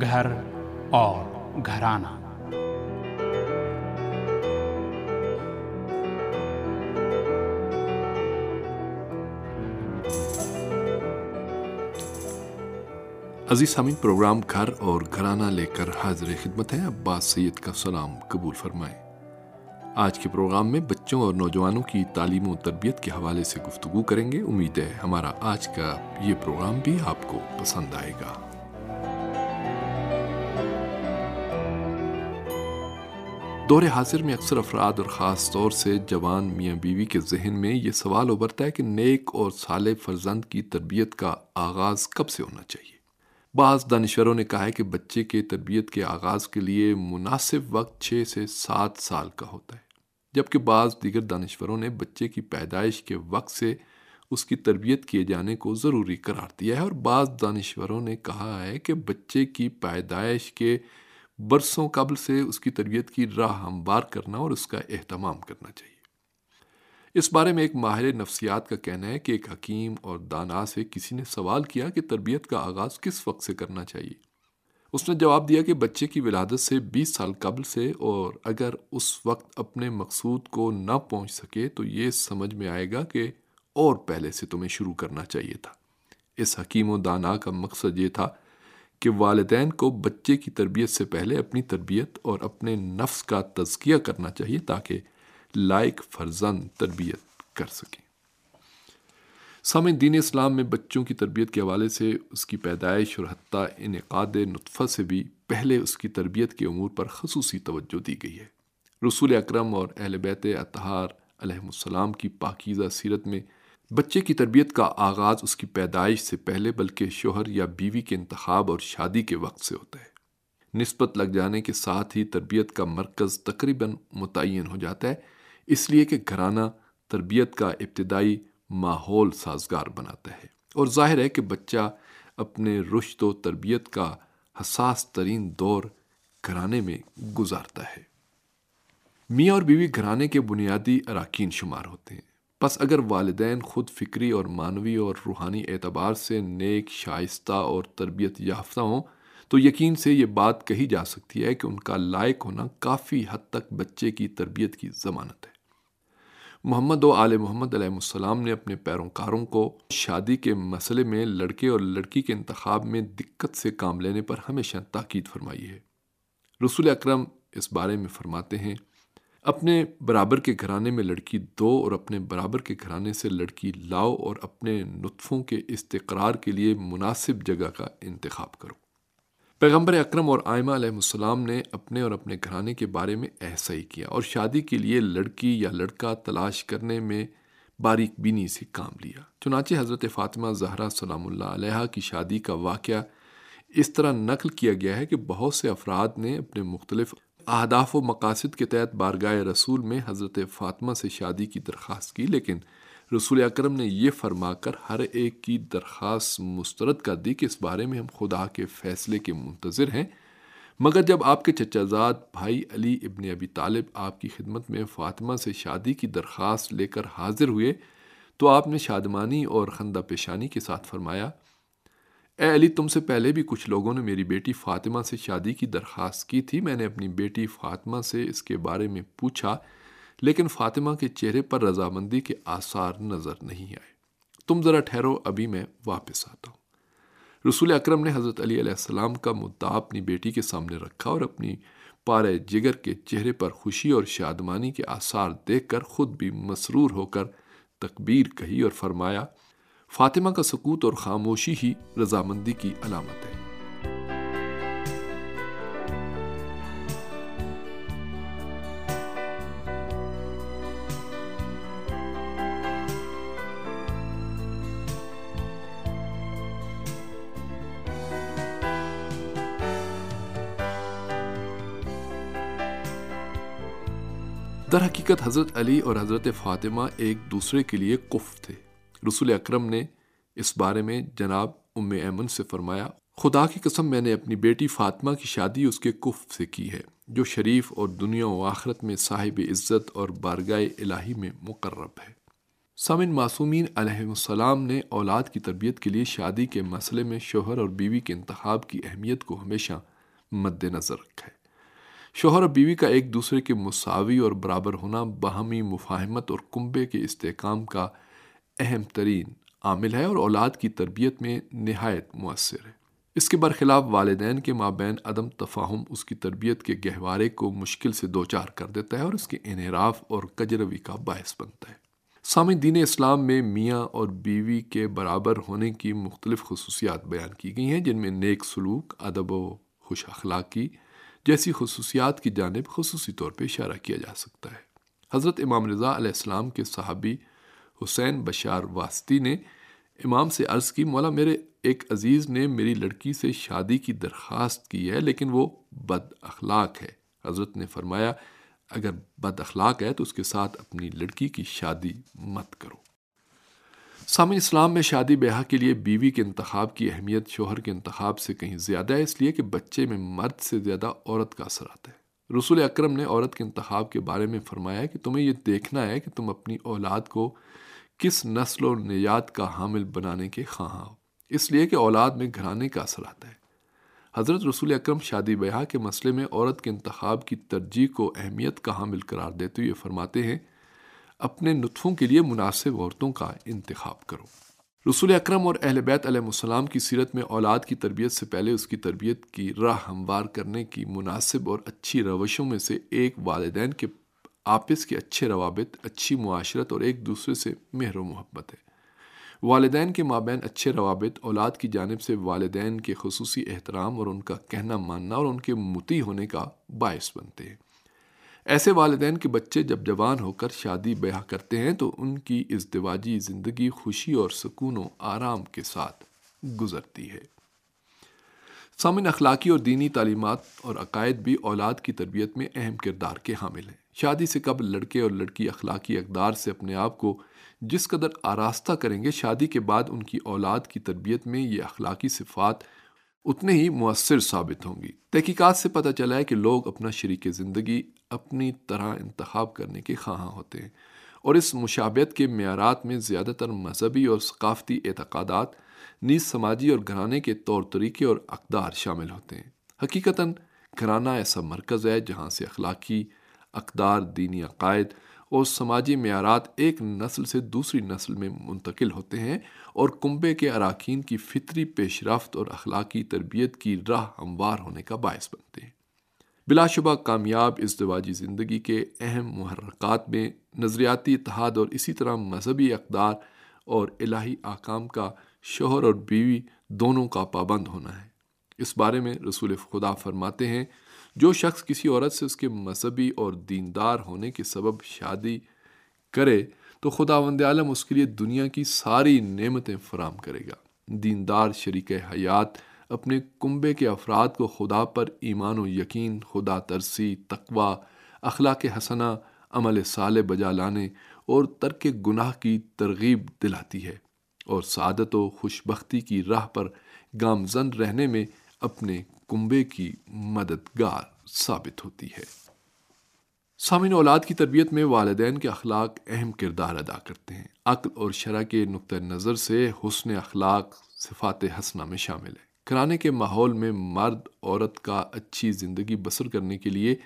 گھر اور گھرانہ۔ عزیز سامعین، پروگرام گھر اور گھرانہ لے کر حاضر خدمت ہے عباس سید کا سلام قبول فرمائیں۔ آج کے پروگرام میں بچوں اور نوجوانوں کی تعلیم و تربیت کے حوالے سے گفتگو کریں گے۔ امید ہے ہمارا آج کا یہ پروگرام بھی آپ کو پسند آئے گا۔ دور حاضر میں اکثر افراد اور خاص طور سے جوان میاں بیوی کے ذہن میں یہ سوال ابھرتا ہے کہ نیک اور صالح فرزند کی تربیت کا آغاز کب سے ہونا چاہیے؟ بعض دانشوروں نے کہا ہے کہ بچے کے تربیت کے آغاز کے لیے مناسب وقت چھ سے سات سال کا ہوتا ہے، جبکہ بعض دیگر دانشوروں نے بچے کی پیدائش کے وقت سے اس کی تربیت کیے جانے کو ضروری قرار دیا ہے اور بعض دانشوروں نے کہا ہے کہ بچے کی پیدائش کے برسوں قبل سے اس کی تربیت کی راہ ہموار کرنا اور اس کا اہتمام کرنا چاہیے۔ اس بارے میں ایک ماہر نفسیات کا کہنا ہے کہ ایک حکیم اور دانا سے کسی نے سوال کیا کہ تربیت کا آغاز کس وقت سے کرنا چاہیے۔ اس نے جواب دیا کہ بچے کی ولادت سے بیس سال قبل سے اور اگر اس وقت اپنے مقصود کو نہ پہنچ سکے تو یہ سمجھ میں آئے گا کہ اور پہلے سے تمہیں شروع کرنا چاہیے تھا۔ اس حکیم و دانا کا مقصد یہ تھا کہ والدین کو بچے کی تربیت سے پہلے اپنی تربیت اور اپنے نفس کا تزکیہ کرنا چاہیے تاکہ لائق فرزند تربیت کر سکیں۔ سامع دین اسلام میں بچوں کی تربیت کے حوالے سے اس کی پیدائش اور حتیٰ انعقاد نطفہ سے بھی پہلے اس کی تربیت کے امور پر خصوصی توجہ دی گئی ہے۔ رسول اکرم اور اہل بیت اطہار علیہ السلام کی پاکیزہ سیرت میں بچے کی تربیت کا آغاز اس کی پیدائش سے پہلے بلکہ شوہر یا بیوی کے انتخاب اور شادی کے وقت سے ہوتا ہے۔ نسبت لگ جانے کے ساتھ ہی تربیت کا مرکز تقریباً متعین ہو جاتا ہے، اس لیے کہ گھرانہ تربیت کا ابتدائی ماحول سازگار بناتا ہے۔ اور ظاہر ہے کہ بچہ اپنے رشت و تربیت کا حساس ترین دور گھرانے میں گزارتا ہے۔ میاں اور بیوی گھرانے کے بنیادی اراکین شمار ہوتے ہیں۔ بس اگر والدین خود فکری اور معنوی اور روحانی اعتبار سے نیک، شائستہ اور تربیت یافتہ ہوں، تو یقین سے یہ بات کہی جا سکتی ہے کہ ان کا لائق ہونا کافی حد تک بچے کی تربیت کی ضمانت ہے۔ محمد و آل محمد علیہ السلام نے اپنے پیروکاروں کو شادی کے مسئلے میں لڑکے اور لڑکی کے انتخاب میں دقت سے کام لینے پر ہمیشہ تاکید فرمائی ہے۔ رسول اکرم اس بارے میں فرماتے ہیں اپنے برابر کے گھرانے میں لڑکی دو اور اپنے برابر کے گھرانے سے لڑکی لاؤ اور اپنے نطفوں کے استقرار کے لیے مناسب جگہ کا انتخاب کرو۔ پیغمبر اکرم اور آئمہ علیہ السلام نے اپنے اور اپنے گھرانے کے بارے میں ایسا ہی کیا اور شادی کے لیے لڑکی یا لڑکا تلاش کرنے میں باریک بینی سے کام لیا۔ چنانچہ حضرت فاطمہ زہرا سلام اللہ علیہ کی شادی کا واقعہ اس طرح نقل کیا گیا ہے کہ بہت سے افراد نے اپنے مختلف اہداف و مقاصد کے تحت بارگاہ رسول میں حضرت فاطمہ سے شادی کی درخواست کی، لیکن رسول اکرم نے یہ فرما کر ہر ایک کی درخواست مسترد کر دی کہ اس بارے میں ہم خدا کے فیصلے کے منتظر ہیں۔ مگر جب آپ کے چچا زاد بھائی علی ابن ابی طالب آپ کی خدمت میں فاطمہ سے شادی کی درخواست لے کر حاضر ہوئے تو آپ نے شادمانی اور خندہ پیشانی کے ساتھ فرمایا اے علی، تم سے پہلے بھی کچھ لوگوں نے میری بیٹی فاطمہ سے شادی کی درخواست کی تھی۔ میں نے اپنی بیٹی فاطمہ سے اس کے بارے میں پوچھا، لیکن فاطمہ کے چہرے پر رضامندی کے آثار نظر نہیں آئے۔ تم ذرا ٹھہرو، ابھی میں واپس آتا ہوں۔ رسول اکرم نے حضرت علی علیہ السلام کا مدعا اپنی بیٹی کے سامنے رکھا اور اپنی پارے جگر کے چہرے پر خوشی اور شادمانی کے آثار دیکھ کر خود بھی مسرور ہو کر تکبیر کہی اور فرمایا فاطمہ کا سکوت اور خاموشی ہی رضامندی کی علامت ہے۔ در حقیقت حضرت علی اور حضرت فاطمہ ایک دوسرے کے لیے کف تھے۔ رسول اکرم نے اس بارے میں جناب ام ایمن سے فرمایا، خدا کی قسم میں نے اپنی بیٹی فاطمہ کی شادی اس کے کف سے کی ہے، جو شریف اور دنیا و آخرت میں صاحب عزت اور بارگاہ الہی میں مقرب ہے۔ سامن معصومین علیہ السلام نے اولاد کی تربیت کے لیے شادی کے مسئلے میں شوہر اور بیوی کے انتخاب کی اہمیت کو ہمیشہ مد نظر رکھا ہے شوہر اور بیوی کا ایک دوسرے کے مساوی اور برابر ہونا باہمی مفاہمت اور کنبے کے استحکام کا اہم ترین عامل ہے اور اولاد کی تربیت میں نہایت مؤثر ہے۔ اس کے برخلاف والدین کے مابین عدم تفاہم اس کی تربیت کے گہوارے کو مشکل سے دوچار کر دیتا ہے اور اس کے انحراف اور کجروی کا باعث بنتا ہے۔ سامع دین اسلام میں میاں اور بیوی کے برابر ہونے کی مختلف خصوصیات بیان کی گئی ہیں، جن میں نیک سلوک، ادب و خوش اخلاقی جیسی خصوصیات کی جانب خصوصی طور پہ اشارہ کیا جا سکتا ہے۔ حضرت امام رضا علیہ السلام کے صحابی حسین بشار واسطی نے امام سے عرض کی، مولا میرے ایک عزیز نے میری لڑکی سے شادی کی درخواست کی ہے، لیکن وہ بد اخلاق ہے۔ حضرت نے فرمایا، اگر بد اخلاق ہے تو اس کے ساتھ اپنی لڑکی کی شادی مت کرو۔ سامع اسلام میں شادی بیاہ کے لیے بیوی کے انتخاب کی اہمیت شوہر کے انتخاب سے کہیں زیادہ ہے، اس لیے کہ بچے میں مرد سے زیادہ عورت کا اثر آتا ہے۔ رسول اکرم نے عورت کے انتخاب کے بارے میں فرمایا کہ تمہیں یہ دیکھنا ہے کہ تم اپنی اولاد کو کس نسل و نیات کا حامل بنانے کے خواہاں ہو۔ اس لیے کہ اولاد میں گھرانے کا اثر آتا ہے۔ حضرت رسول اکرم شادی بیاہ کے مسئلے میں عورت کے انتخاب کی ترجیح کو اہمیت کا حامل قرار دیتے ہوئے فرماتے ہیں، اپنے نطفوں کے لیے مناسب عورتوں کا انتخاب کرو۔ رسول اکرم اور اہل بیت علیہ السلام کی سیرت میں اولاد کی تربیت سے پہلے اس کی تربیت کی راہ ہموار کرنے کی مناسب اور اچھی روشوں میں سے ایک والدین کے آپس کے اچھے روابط، اچھی معاشرت اور ایک دوسرے سے مہر و محبت ہے۔ والدین کے مابین اچھے روابط، اولاد کی جانب سے والدین کے خصوصی احترام اور ان کا کہنا ماننا اور ان کے متی ہونے کا باعث بنتے ہیں۔ ایسے والدین کے بچے جب جوان ہو کر شادی بیاہ کرتے ہیں تو ان کی ازدواجی زندگی خوشی اور سکون و آرام کے ساتھ گزرتی ہے۔ سامن اخلاقی اور دینی تعلیمات اور عقائد بھی اولاد کی تربیت میں اہم کردار کے حامل ہیں۔ شادی سے قبل لڑکے اور لڑکی اخلاقی اقدار سے اپنے آپ کو جس قدر آراستہ کریں گے، شادی کے بعد ان کی اولاد کی تربیت میں یہ اخلاقی صفات اتنے ہی مؤثر ثابت ہوں گی۔ تحقیقات سے پتہ چلا ہے کہ لوگ اپنا شریک زندگی اپنی طرح انتخاب کرنے کے خواہاں ہوتے ہیں اور اس مشابت کے معیارات میں زیادہ تر مذہبی اور ثقافتی اعتقادات، نیز سماجی اور گھرانے کے طور طریقے اور اقدار شامل ہوتے ہیں۔ حقیقتاً، گھرانہ ایسا مرکز ہے جہاں سے اخلاقی اقدار، دینی عقائد اور سماجی معیارات ایک نسل سے دوسری نسل میں منتقل ہوتے ہیں اور کنبے کے اراکین کی فطری پیش رفت اور اخلاقی تربیت کی راہ ہموار ہونے کا باعث بنتے ہیں۔ بلا شبہ کامیاب، ازدواجی زندگی کے اہم محرکات میں نظریاتی اتحاد اور اسی طرح مذہبی اقدار اور الہی آکام کا شوہر اور بیوی دونوں کا پابند ہونا ہے۔ اس بارے میں رسول خدا فرماتے ہیں جو شخص کسی عورت سے اس کے مذہبی اور دیندار ہونے کے سبب شادی کرے، تو خدا وند عالم اس کے لیے دنیا کی ساری نعمتیں فراہم کرے گا۔ دیندار شریک حیات اپنے کنبے کے افراد کو خدا پر ایمان و یقین، خدا ترسی تقوا اخلاق حسنہ، عمل سال بجا لانے اور ترک گناہ کی ترغیب دلاتی ہے اور سعادت و خوش بختی کی راہ پر گامزن رہنے میں اپنے کنبے کی مددگار ثابت ہوتی ہے۔ سامعین، اولاد کی تربیت میں والدین کے اخلاق اہم کردار ادا کرتے ہیں۔ عقل اور شرح کے نقطۂ نظر سے حسن اخلاق صفات حسنہ میں شامل ہے۔ کرانے کے ماحول میں مرد، عورت کا اچھی زندگی بسر کرنے کے لیے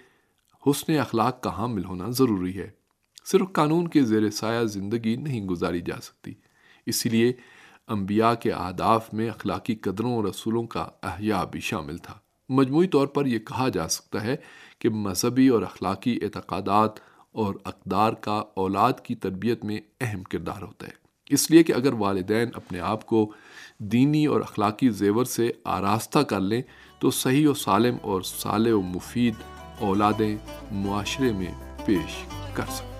حسن اخلاق کا حامل ہونا ضروری ہے۔ صرف قانون کے زیر سایہ زندگی نہیں گزاری جا سکتی۔ اسی لیے انبیاء کے اہداف میں اخلاقی قدروں اور رسولوں کا احیاء بھی شامل تھا۔ مجموعی طور پر یہ کہا جا سکتا ہے کہ مذہبی اور اخلاقی اعتقادات اور اقدار کا اولاد کی تربیت میں اہم کردار ہوتا ہے۔ اس لیے کہ اگر والدین اپنے آپ کو دینی اور اخلاقی زیور سے آراستہ کر لیں، تو صحیح و سالم اور صالح و مفید اولادیں معاشرے میں پیش کر سکتے